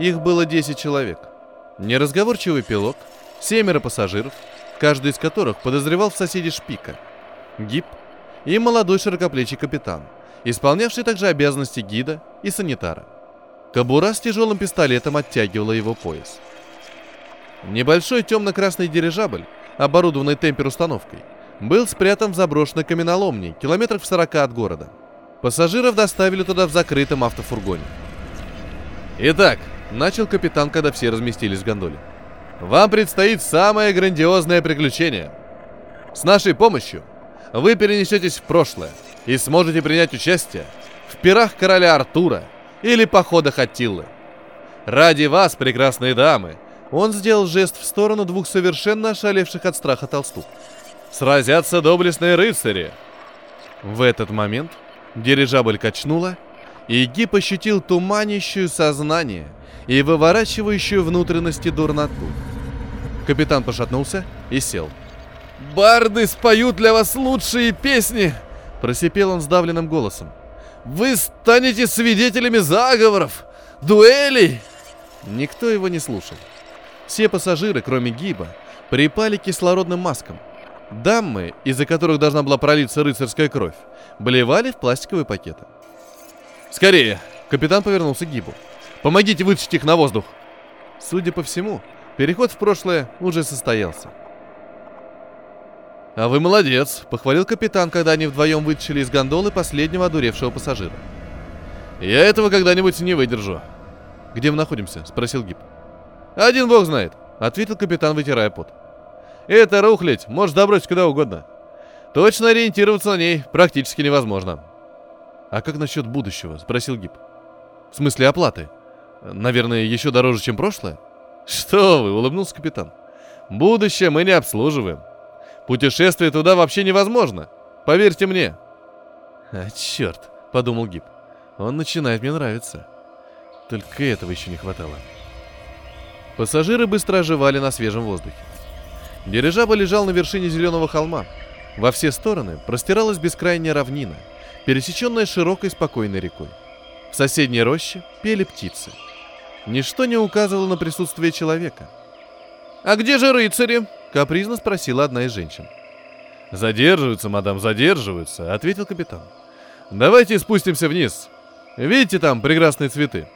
Их было 10 человек. Неразговорчивый пилот, семеро пассажиров, каждый из которых подозревал в соседе шпика, гиб и молодой широкоплечий капитан, исполнявший также обязанности гида и санитара. Кобура с тяжелым пистолетом оттягивала его пояс. Небольшой темно-красный дирижабль, оборудованный темпер-установкой, был спрятан в заброшенной каменоломне, километрах в 40 от города. Пассажиров доставили туда в закрытом автофургоне. Итак, начал капитан, когда все разместились в гондоле. Вам предстоит самое грандиозное приключение. С нашей помощью вы перенесетесь в прошлое и сможете принять участие в пирах короля Артура или походах Аттилы. Ради вас, прекрасные дамы, он сделал жест в сторону двух совершенно ошалевших от страха толстух. Сразятся доблестные рыцари. В этот момент дирижабль качнула, и Гип ощутил туманящую сознание и выворачивающую внутренности дурноту. Капитан пошатнулся и сел. «Барды споют для вас лучшие песни!» Просипел он сдавленным голосом. «Вы станете свидетелями заговоров, дуэлей!» Никто его не слушал. Все пассажиры, кроме Гиба, припали к кислородным маскам. Даммы, из-за которых должна была пролиться рыцарская кровь, блевали в пластиковые пакеты. «Скорее!» — капитан повернулся к Гибу. «Помогите вытащить их на воздух!» Судя по всему, переход в прошлое уже состоялся. «А вы молодец», — похвалил капитан, когда они вдвоем вытащили из гондолы последнего одуревшего пассажира. «Я этого когда-нибудь не выдержу». «Где мы находимся?» — спросил Гиб. «Один бог знает», — ответил капитан, вытирая пот. «Это рухлядь может добросить куда угодно. Точно ориентироваться на ней практически невозможно». «А как насчет будущего?» — спросил Гиб. «В смысле оплаты? Наверное, еще дороже, чем прошлое?» «Что вы?» — улыбнулся капитан. «Будущее мы не обслуживаем. Путешествие туда вообще невозможно. Поверьте мне». «А, черт», — подумал Гиб. «Он начинает мне нравиться. Только этого еще не хватало». Пассажиры быстро оживали на свежем воздухе. Дирижабль лежал на вершине зеленого холма. Во все стороны простиралась бескрайняя равнина, пересеченная широкой спокойной рекой. В соседней роще пели птицы. Ничто не указывало на присутствие человека. «А где же рыцари?» — капризно спросила одна из женщин. «Задерживаются, мадам, задерживаются», — ответил капитан. «Давайте спустимся вниз. Видите там прекрасные цветы?»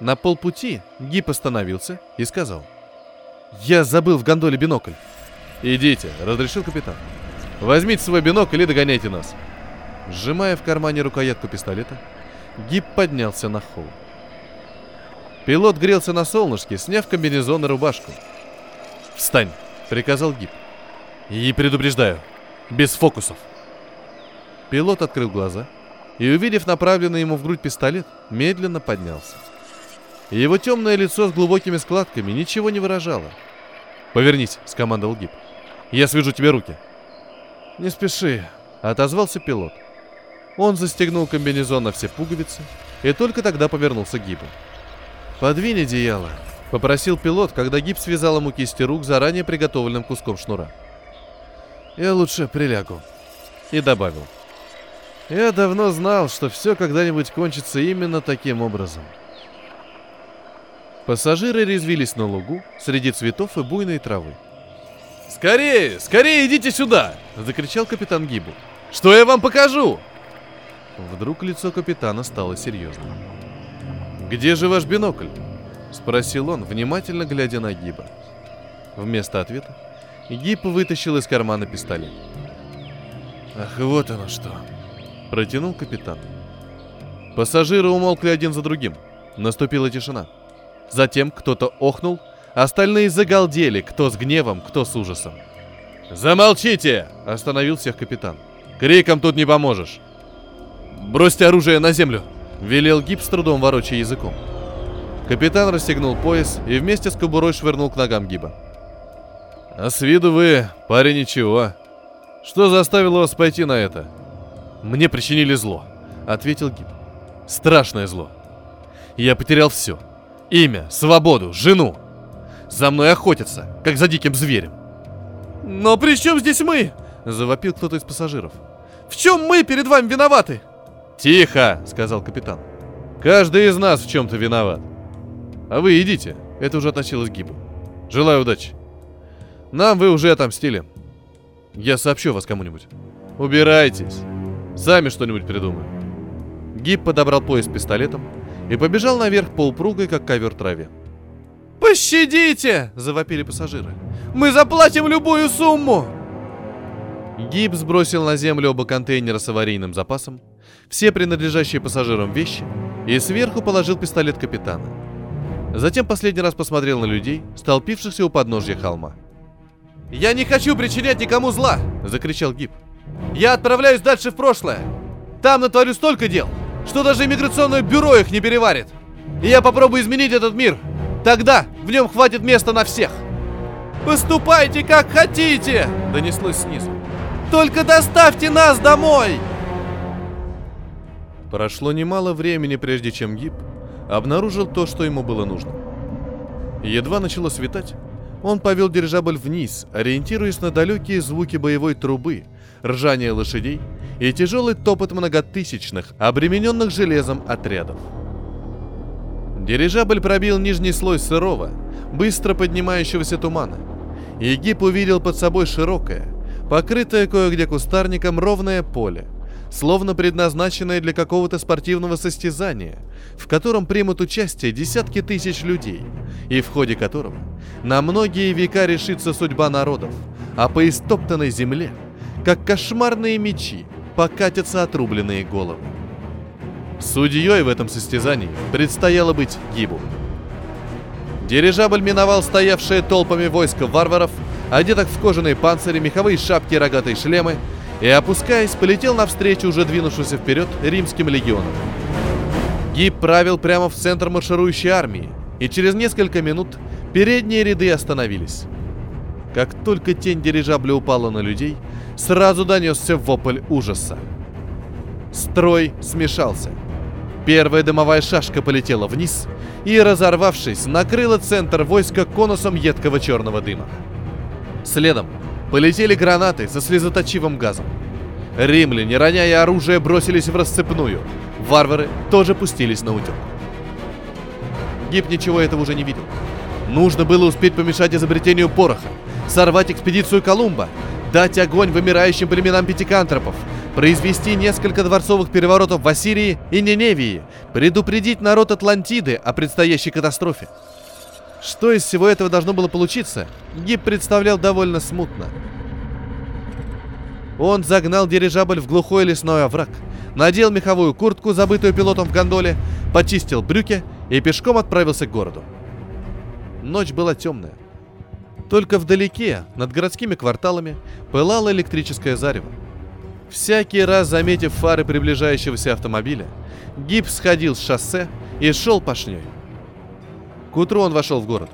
На полпути Гип остановился и сказал. «Я забыл в гондоле бинокль». «Идите», — разрешил капитан. «Возьмите свой бинокль и догоняйте нас». Сжимая в кармане рукоятку пистолета, Гип поднялся на холм. Пилот грелся на солнышке, сняв комбинезон и рубашку. «Встань!» — приказал Гип. «И предупреждаю, без фокусов!» Пилот открыл глаза и, увидев направленный ему в грудь пистолет, медленно поднялся. Его темное лицо с глубокими складками ничего не выражало. «Повернись», — скомандовал Гип. «Я свяжу тебе руки». «Не спеши», — отозвался пилот. Он застегнул комбинезон на все пуговицы и только тогда повернулся к Гипу. «Подвинь одеяло», — попросил пилот, когда Гип связал ему кисти рук заранее приготовленным куском шнура. «Я лучше прилягу», — и добавил. «Я давно знал, что все когда-нибудь кончится именно таким образом». Пассажиры резвились на лугу среди цветов и буйной травы. «Скорее, скорее идите сюда!» — закричал капитан Гибу. «Что я вам покажу?» Вдруг лицо капитана стало серьезным. «Где же ваш бинокль?» — спросил он, внимательно глядя на Гиба. Вместо ответа Гиб вытащил из кармана пистолет. «Ах, вот оно что!» — протянул капитан. Пассажиры умолкли один за другим. Наступила тишина. Затем кто-то охнул, остальные загалдели, кто с гневом, кто с ужасом. «Замолчите!» — остановил всех капитан. «Криком тут не поможешь!» «Бросьте оружие на землю!» — велел Гиб с трудом ворочая языком. Капитан расстегнул пояс и вместе с кобурой швырнул к ногам Гиба. «А с виду вы, парень, ничего. Что заставило вас пойти на это?» «Мне причинили зло», — ответил Гиб. «Страшное зло. Я потерял все. Имя, свободу, жену. За мной охотятся, как за диким зверем. «Но при чем здесь мы?» — завопил кто-то из пассажиров. «В чем мы перед вами виноваты?» «Тихо!» — сказал капитан. «Каждый из нас в чем-то виноват. А вы идите, это уже относилось к Гибу. Желаю удачи. Нам вы уже отомстили. Я сообщу вас кому-нибудь. Убирайтесь. Сами что-нибудь придумаем. Гиб подобрал пояс пистолетом и побежал наверх полупругой, как ковер траве. «Пощадите!» – завопили пассажиры. «Мы заплатим любую сумму!» Гиб сбросил на землю оба контейнера с аварийным запасом, все принадлежащие пассажирам вещи, и сверху положил пистолет капитана. Затем последний раз посмотрел на людей, столпившихся у подножья холма. «Я не хочу причинять никому зла!» – закричал Гиб. «Я отправляюсь дальше в прошлое! Там натворю столько дел, что даже иммиграционное бюро их не переварит! И я попробую изменить этот мир! Тогда в нем хватит места на всех!» «Поступайте как хотите!» – донеслось снизу. «Только доставьте нас домой!» Прошло немало времени, прежде чем Гиб обнаружил то, что ему было нужно. Едва начало светать, он повел дирижабль вниз, ориентируясь на далекие звуки боевой трубы, ржание лошадей и тяжелый топот многотысячных, обремененных железом отрядов. Дирижабль пробил нижний слой сырого, быстро поднимающегося тумана, и Гип увидел под собой широкое, покрытое кое-где кустарником ровное поле, словно предназначенное для какого-то спортивного состязания, в котором примут участие десятки тысяч людей, и в ходе которого на многие века решится судьба народов, а по истоптанной земле, как кошмарные мечи, покатятся отрубленные головы. Судьей в этом состязании предстояло быть Гибу. Дирижабль миновал стоявшие толпами войска варваров, одетых в кожаные панцири, меховые шапки и рогатые шлемы, и, опускаясь, полетел навстречу уже двинувшимся вперед римским легионам. Гиб правил прямо в центр марширующей армии, и через несколько минут передние ряды остановились. Как только тень дирижабля упала на людей, сразу донесся вопль ужаса. Строй смешался. Первая дымовая шашка полетела вниз и, разорвавшись, накрыла центр войска конусом едкого черного дыма. Следом полетели гранаты со слезоточивым газом. Римляне, роняя оружие, бросились в расцепную. Варвары тоже пустились на утек. Гиб ничего этого уже не видел. Нужно было успеть помешать изобретению пороха, сорвать экспедицию Колумба, дать огонь вымирающим племенам пятикантропов, произвести несколько дворцовых переворотов в Ассирии и Ниневии, предупредить народ Атлантиды о предстоящей катастрофе. Что из всего этого должно было получиться, Гиб представлял довольно смутно. Он загнал дирижабль в глухой лесной овраг, надел меховую куртку, забытую пилотом в гондоле, почистил брюки и пешком отправился к городу. Ночь была темная. Только вдалеке, над городскими кварталами, пылало электрическое зарево. Всякий раз заметив фары приближающегося автомобиля, Гиб сходил с шоссе и шел пошней. К утру он вошел в город.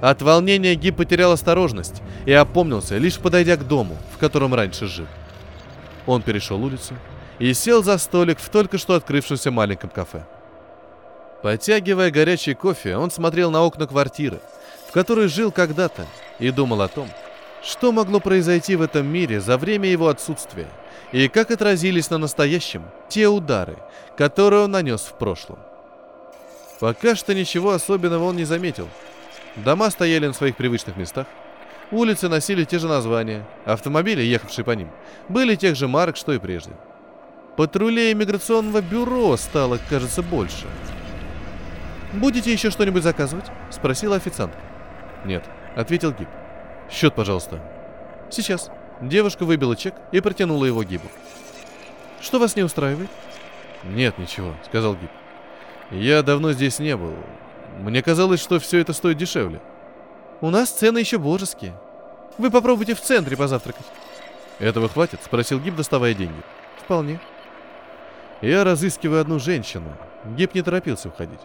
От волнения Гиб потерял осторожность и опомнился, лишь подойдя к дому, в котором раньше жил. Он перешел улицу и сел за столик в только что открывшемся маленьком кафе. Подтягивая горячий кофе, он смотрел на окна квартиры, в которой жил когда-то, и думал о том, что могло произойти в этом мире за время его отсутствия, и как отразились на настоящем те удары, которые он нанес в прошлом. Пока что ничего особенного он не заметил. Дома стояли на своих привычных местах. Улицы носили те же названия. Автомобили, ехавшие по ним, были тех же марок, что и прежде. Патрулей иммиграционного бюро стало, кажется, больше. «Будете еще что-нибудь заказывать?» — спросила официантка. «Нет», — ответил Гиб. «Счет, пожалуйста». «Сейчас». Девушка выбила чек и протянула его Гибу. «Что вас не устраивает?» «Нет, ничего», — сказал Гиб. Я давно здесь не был. Мне казалось, что все это стоит дешевле. У нас цены еще божеские. Вы попробуйте в центре позавтракать. Этого хватит? Спросил Гиб, доставая деньги. Вполне. Я разыскиваю одну женщину. Гиб не торопился уходить.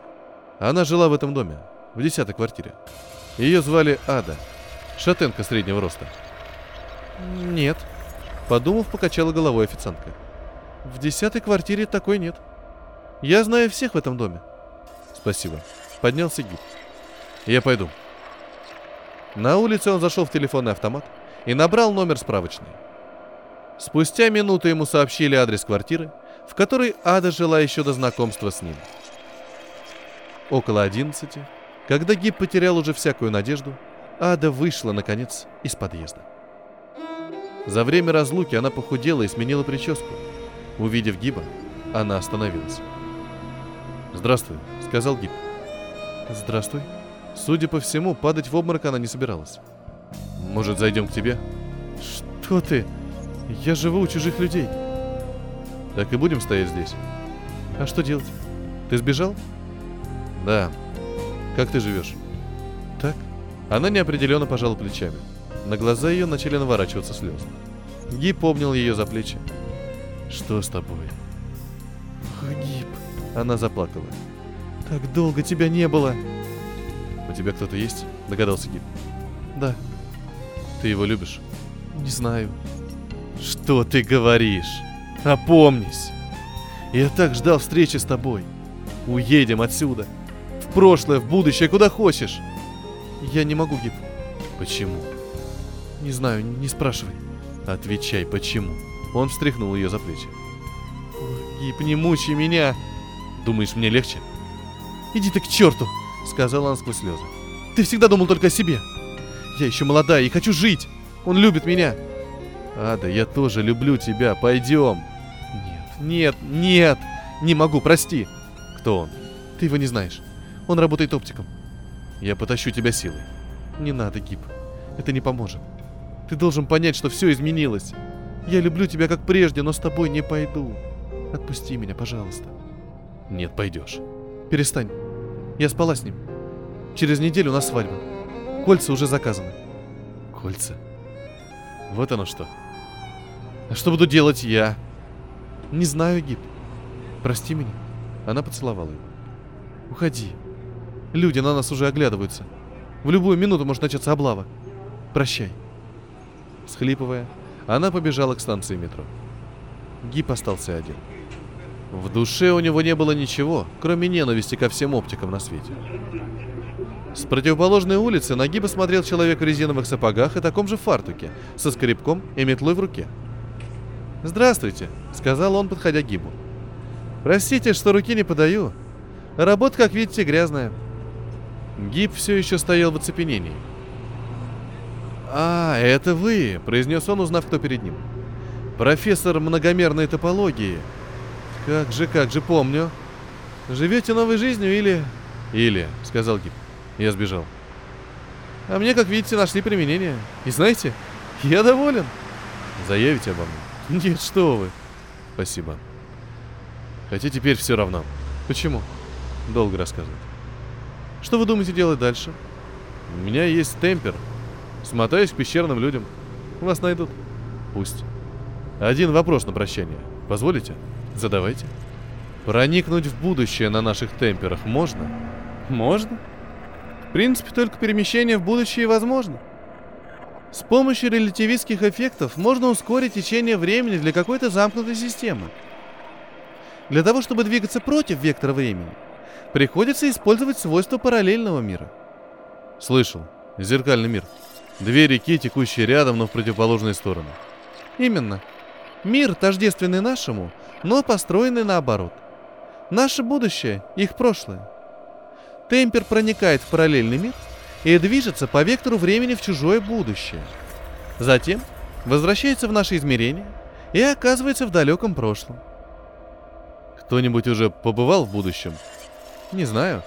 Она жила в этом доме, в десятой квартире. Ее звали Ада. Шатенка среднего роста. Нет. Подумав, покачала головой официантка. В десятой квартире такой нет. Я знаю всех в этом доме. Спасибо. Поднялся гид. Я пойду. На улице он зашел в телефонный автомат и набрал номер справочной. Спустя минуту ему сообщили адрес квартиры, в которой Ада жила еще до знакомства с ним. Около одиннадцати Когда Гиб потерял уже всякую надежду, Ада вышла, наконец, из подъезда. За время разлуки она похудела и сменила прическу. Увидев Гиба, она остановилась. «Здравствуй», — сказал Гиб. «Здравствуй». Судя по всему, падать в обморок она не собиралась. «Может, зайдем к тебе?» «Что ты? Я живу у чужих людей». «Так и будем стоять здесь?» «А что делать? Ты сбежал?» «Да. Как ты живешь?» «Так». Она неопределенно пожала плечами. На глаза ее начали наворачиваться слезы. Гиб обнял ее за плечи. «Что с тобой?» Гиб. Она заплакала. «Так долго тебя не было!» «У тебя кто-то есть?» Догадался Гиб. «Да». «Ты его любишь?» «Не знаю». «Что ты говоришь? Опомнись!» «Я так ждал встречи с тобой. Уедем отсюда. В прошлое, в будущее, куда хочешь». «Я не могу, Гиб». «Почему?» «Не знаю, не спрашивай». «Отвечай, почему?» Он встряхнул ее за плечи. «Гиб, не мучай меня!» «Думаешь, мне легче?» «Иди ты к черту!» — сказала она сквозь слезы. «Ты всегда думал только о себе. Я еще молодая и хочу жить. Он любит меня». «Ада, я тоже люблю тебя. Пойдем». «Нет, нет, нет! Не могу, прости». «Кто он?» «Ты его не знаешь. Он работает оптиком». «Я потащу тебя силой». «Не надо, Гиб. Это не поможет. Ты должен понять, что все изменилось. Я люблю тебя как прежде, но с тобой не пойду. Отпусти меня, пожалуйста». «Нет, пойдешь». «Перестань. Я спала с ним. Через неделю у нас свадьба. Кольца уже заказаны». «Кольца? Вот оно что. А что буду делать я?» «Не знаю, Гиб. Прости меня». Она поцеловала его. «Уходи. Люди на нас уже оглядываются. В любую минуту может начаться облава. Прощай». Схлипывая, она побежала к станции метро. Гип остался один. В душе у него не было ничего, кроме ненависти ко всем оптикам на свете. С противоположной улицы на Гиба смотрел человек в резиновых сапогах и таком же фартуке, со скребком и метлой в руке. «Здравствуйте», — сказал он, подходя к Гибу. «Простите, что руки не подаю. Работа, как видите, грязная». Гиб все еще стоял в оцепенении. «А, это вы», — произнес он, узнав, кто перед ним. «Профессор многомерной топологии. Как же, как же, помню. Живете новой жизнью или...» «Или», — сказал Гиб. Я сбежал. «А мне, как видите, нашли применение. И знаете, я доволен». «Заявите обо мне?» «Нет, что вы». «Спасибо». Хотя теперь все равно. Почему? Долго рассказывать. Что вы думаете делать дальше? У меня есть темпер, Смотаюсь к пещерным людям. Вас найдут. Пусть. Один вопрос на прощание. Позволите? Задавайте. Проникнуть в будущее на наших темперах можно? Можно. В принципе, только перемещение в будущее возможно. С помощью релятивистских эффектов можно ускорить течение времени для какой-то замкнутой системы. Для того, чтобы двигаться против вектора времени, приходится использовать свойства параллельного мира. Слышал. Зеркальный мир. Две реки, текущие рядом, но в противоположные стороны. Именно. Мир тождественный нашему, но построенный наоборот. Наше будущее, их прошлое. Темпер проникает в параллельный мир и движется по вектору времени в чужое будущее. Затем возвращается в наше измерение и оказывается в далеком прошлом. Кто-нибудь уже побывал в будущем? Не знаю.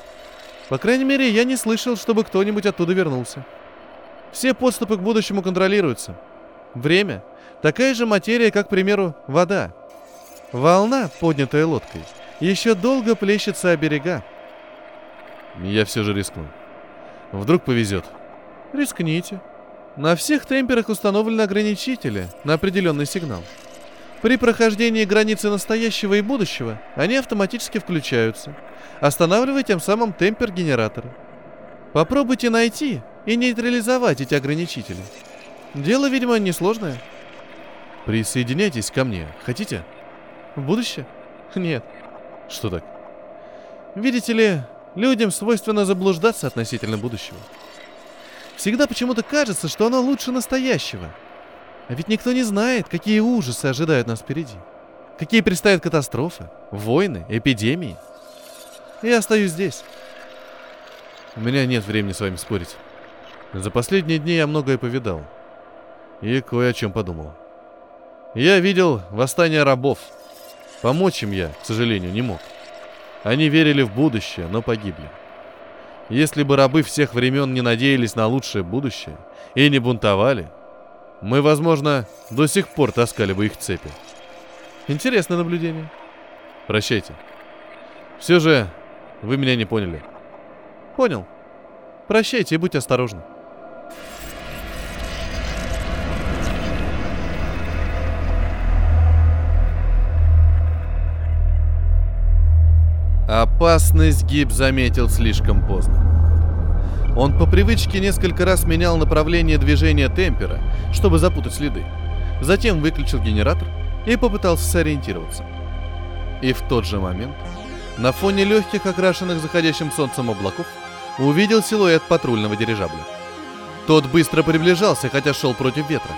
По крайней мере, я не слышал, чтобы кто-нибудь оттуда вернулся. Все подступы к будущему контролируются. Время – такая же материя, как, к примеру, вода. Волна, поднятая лодкой, еще долго плещется о берега. Я все же рискну. Вдруг повезет. Рискните. На всех темперах установлены ограничители на определенный сигнал. При прохождении границы настоящего и будущего они автоматически включаются, останавливая тем самым темпер генератора. Попробуйте найти и нейтрализовать эти ограничители. Дело, видимо, несложное. Присоединяйтесь ко мне. Хотите? В будущее? Нет. Что так? Видите ли, людям свойственно заблуждаться относительно будущего. Всегда почему-то кажется, что оно лучше настоящего. А ведь никто не знает, какие ужасы ожидают нас впереди. Какие предстоят катастрофы, войны, эпидемии. Я остаюсь здесь. У меня нет времени с вами спорить. За последние дни я многое повидал. И кое о чем подумал. Я видел восстание рабов. Помочь им я, к сожалению, не мог. Они верили в будущее, но погибли. Если бы рабы всех времен не надеялись на лучшее будущее и не бунтовали, мы, возможно, до сих пор таскали бы их цепи. Интересное наблюдение. Прощайте. Все же вы меня не поняли. Понял. Прощайте и будьте осторожны. Опасность Гиб заметил слишком поздно. Он по привычке несколько раз менял направление движения темпера, чтобы запутать следы. Затем выключил генератор и попытался сориентироваться. И в тот же момент, на фоне легких, окрашенных заходящим солнцем облаков, увидел силуэт патрульного дирижабля. Тот быстро приближался, хотя шел против ветра.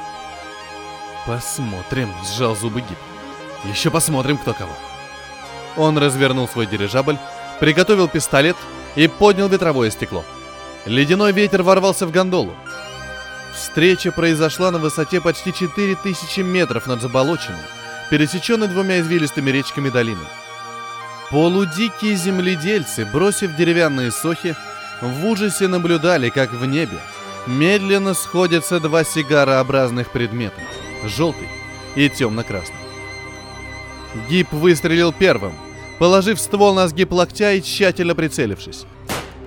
«Посмотрим», — сжал зубы Гиб. «Еще посмотрим, кто кого». Он развернул свой дирижабль, приготовил пистолет и поднял ветровое стекло. Ледяной ветер ворвался в гондолу. Встреча произошла на высоте почти 4000 метров над заболоченной, пересеченной двумя извилистыми речками долины. Полудикие земледельцы, бросив деревянные сохи, в ужасе наблюдали, как в небе медленно сходятся два сигарообразных предмета — желтый и темно-красный. Гип выстрелил первым, положив ствол на сгиб локтя и тщательно прицелившись.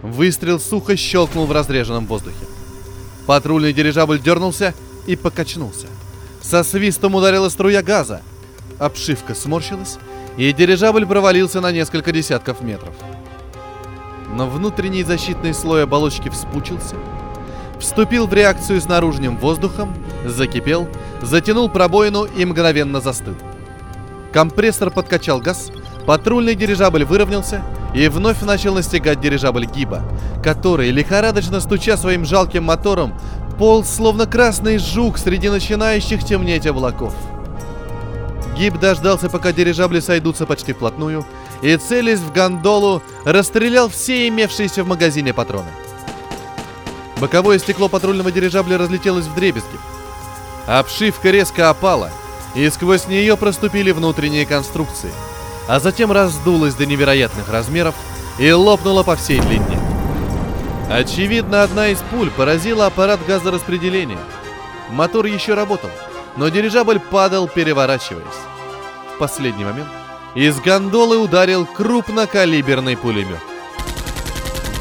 Выстрел сухо щелкнул в разреженном воздухе. Патрульный дирижабль дернулся и покачнулся. Со свистом ударила струя газа. Обшивка сморщилась, и дирижабль провалился на несколько десятков метров. Но внутренний защитный слой оболочки вспучился, вступил в реакцию с наружным воздухом, закипел, затянул пробоину и мгновенно застыл. Компрессор подкачал газ, патрульный дирижабль выровнялся и вновь начал настигать дирижабль Гиба, который, лихорадочно стуча своим жалким мотором, полз словно красный жук среди начинающих темнеть облаков. Гиб дождался, пока дирижабли сойдутся почти вплотную, и, целясь в гондолу, расстрелял все имевшиеся в магазине патроны. Боковое стекло патрульного дирижабля разлетелось в дребезги. Обшивка резко опала, и сквозь нее проступили внутренние конструкции – а затем раздулась до невероятных размеров и лопнула по всей длине. Очевидно, одна из пуль поразила аппарат газораспределения. Мотор еще работал, но дирижабль падал, переворачиваясь. В последний момент из гондолы ударил крупнокалиберный пулемет.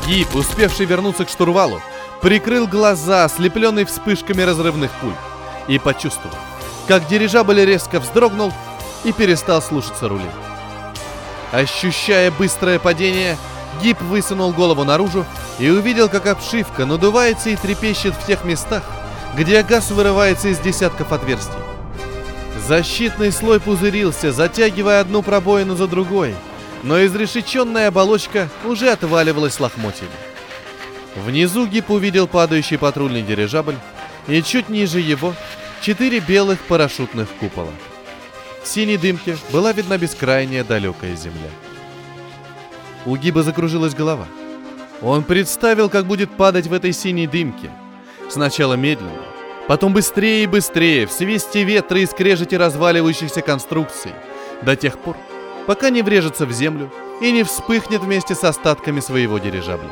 Гип, успевший вернуться к штурвалу, прикрыл глаза, ослепленный вспышками разрывных пуль, и почувствовал, как дирижабль резко вздрогнул и перестал слушаться руля. Ощущая быстрое падение, Гип высунул голову наружу и увидел, как обшивка надувается и трепещет в тех местах, где газ вырывается из десятков отверстий. Защитный слой пузырился, затягивая одну пробоину за другой, но изрешеченная оболочка уже отваливалась лохмотьями. Внизу Гип увидел падающий патрульный дирижабль, и чуть ниже его четыре белых парашютных купола. В синей дымке была видна бескрайняя далекая земля. У Гиба закружилась голова. Он представил, как будет падать в этой синей дымке. Сначала медленно, потом быстрее и быстрее, в свисте ветра и скрежете разваливающихся конструкций, до тех пор, пока не врежется в землю и не вспыхнет вместе с остатками своего дирижабля.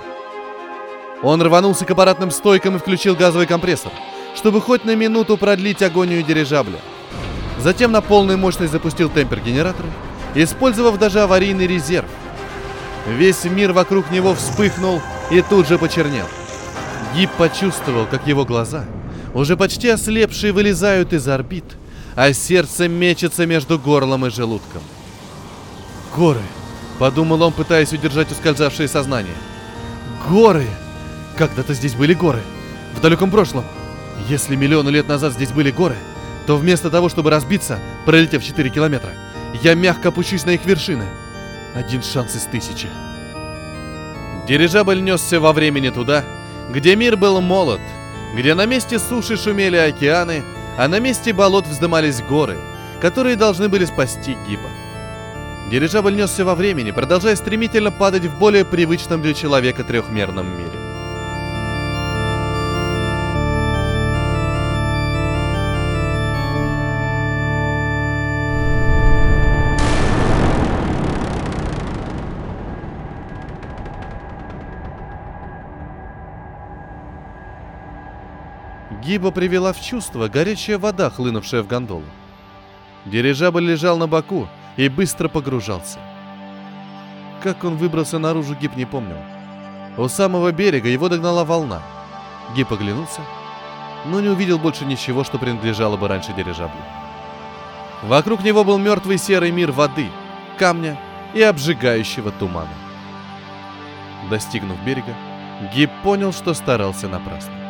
Он рванулся к аппаратным стойкам и включил газовый компрессор, чтобы хоть на минуту продлить агонию дирижабля – Затем на полную мощность запустил темпер-генераторы, использовав даже аварийный резерв. Весь мир вокруг него вспыхнул и тут же почернел. Гиб почувствовал, как его глаза, уже почти ослепшие, вылезают из орбит, а сердце мечется между горлом и желудком. «Горы!» — подумал он, пытаясь удержать ускользавшее сознание. «Горы! Когда-то здесь были горы. В далеком прошлом. Если миллионы лет назад здесь были горы, то вместо того, чтобы разбиться, пролетев 4 километра, я мягко опущусь на их вершины. Один шанс из тысячи. Дирижабль несся во времени туда, где мир был молод, где на месте суши шумели океаны, а на месте болот вздымались горы, которые должны были спасти Гиба. Дирижабль несся во времени, продолжая стремительно падать в более привычном для человека трехмерном мире. Гиба привела в чувство горячая вода, хлынувшая в гондолу. Дирижабль лежал на боку и быстро погружался. Как он выбрался наружу, Гиб не помнил. У самого берега его догнала волна. Гиб оглянулся, но не увидел больше ничего, что принадлежало бы раньше дирижаблю. Вокруг него был мертвый серый мир воды, камня и обжигающего тумана. Достигнув берега, Гиб понял, что старался напрасно.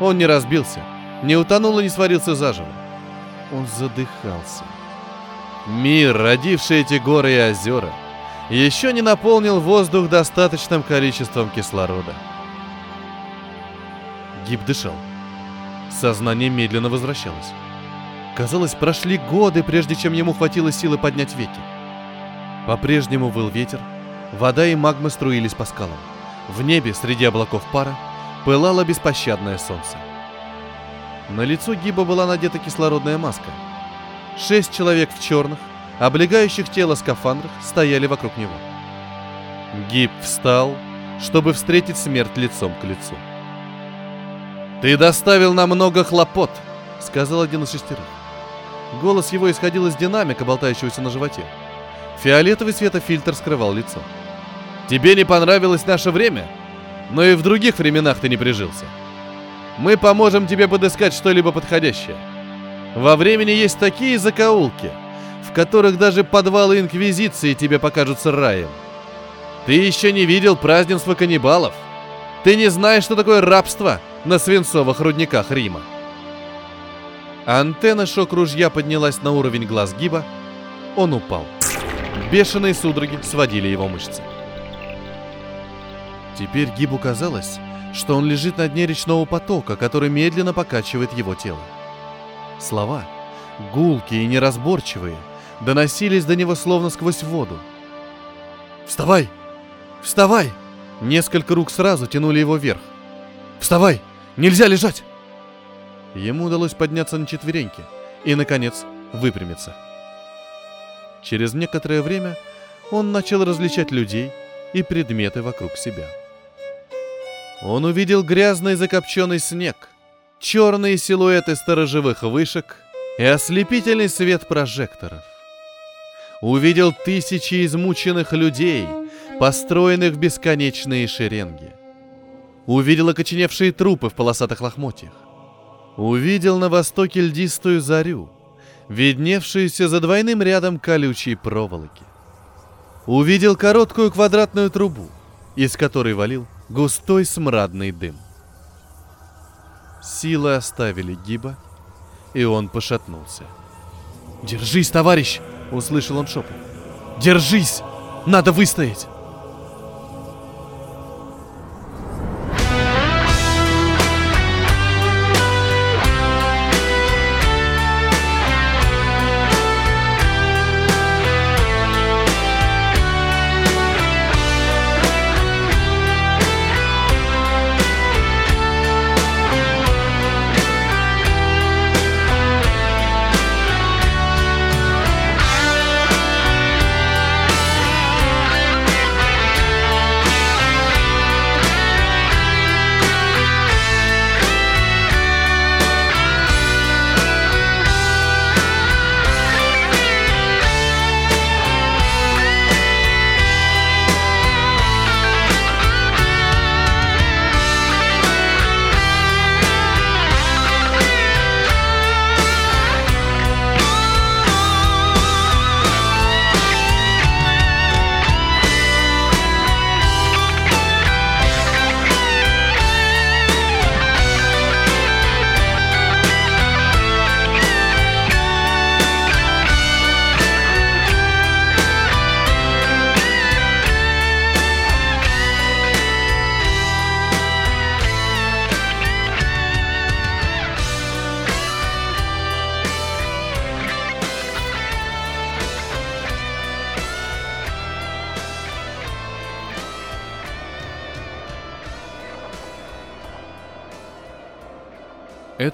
Он не разбился, не утонул и не сварился заживо. Он задыхался. Мир, родивший эти горы и озера, еще не наполнил воздух достаточным количеством кислорода. Гиб дышал. Сознание медленно возвращалось. Казалось, прошли годы, прежде чем ему хватило силы поднять веки. По-прежнему выл ветер, вода и магма струились по скалам. В небе, среди облаков пара, пылало беспощадное солнце. На лицо Гиба была надета кислородная маска. Шесть человек в черных, облегающих тело скафандрах, стояли вокруг него. Гиб встал, чтобы встретить смерть лицом к лицу. «Ты доставил нам много хлопот», — сказал один из шестерых. Голос его исходил из динамика, болтающегося на животе. Фиолетовый светофильтр скрывал лицо. «Тебе не понравилось наше время? Но и в других временах ты не прижился. Мы поможем тебе подыскать что-либо подходящее. Во времени есть такие закоулки, в которых даже подвалы Инквизиции тебе покажутся раем. Ты еще не видел празднества каннибалов. Ты не знаешь, что такое рабство на свинцовых рудниках Рима. Антенна шок-ружья поднялась на уровень глаз Гиба. Он упал. Бешеные судороги сводили его мышцы. Теперь Гибу казалось, что он лежит на дне речного потока, который медленно покачивает его тело. Слова, гулкие и неразборчивые, доносились до него словно сквозь воду. «Вставай! Вставай!» Несколько рук сразу тянули его вверх. «Вставай! Нельзя лежать!» Ему удалось подняться на четвереньки и, наконец, выпрямиться. Через некоторое время он начал различать людей и предметы вокруг себя. Он увидел грязный закопченный снег, черные силуэты сторожевых вышек и ослепительный свет прожекторов. Увидел тысячи измученных людей, построенных в бесконечные шеренги. Увидел окоченевшие трупы в полосатых лохмотьях. Увидел на востоке льдистую зарю, видневшуюся за двойным рядом колючей проволоки. Увидел короткую квадратную трубу, из которой валил густой смрадный дым. Силы оставили Гиба, и он пошатнулся. «Держись, товарищ!» — услышал он шепот. «Держись! Надо выстоять!»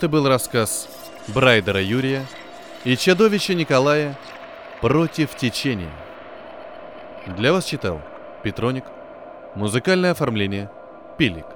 Это был рассказ Брайдера Юрия и чудовища Николая «Против течения». Для вас читал Петроник. Музыкальное оформление Пилик.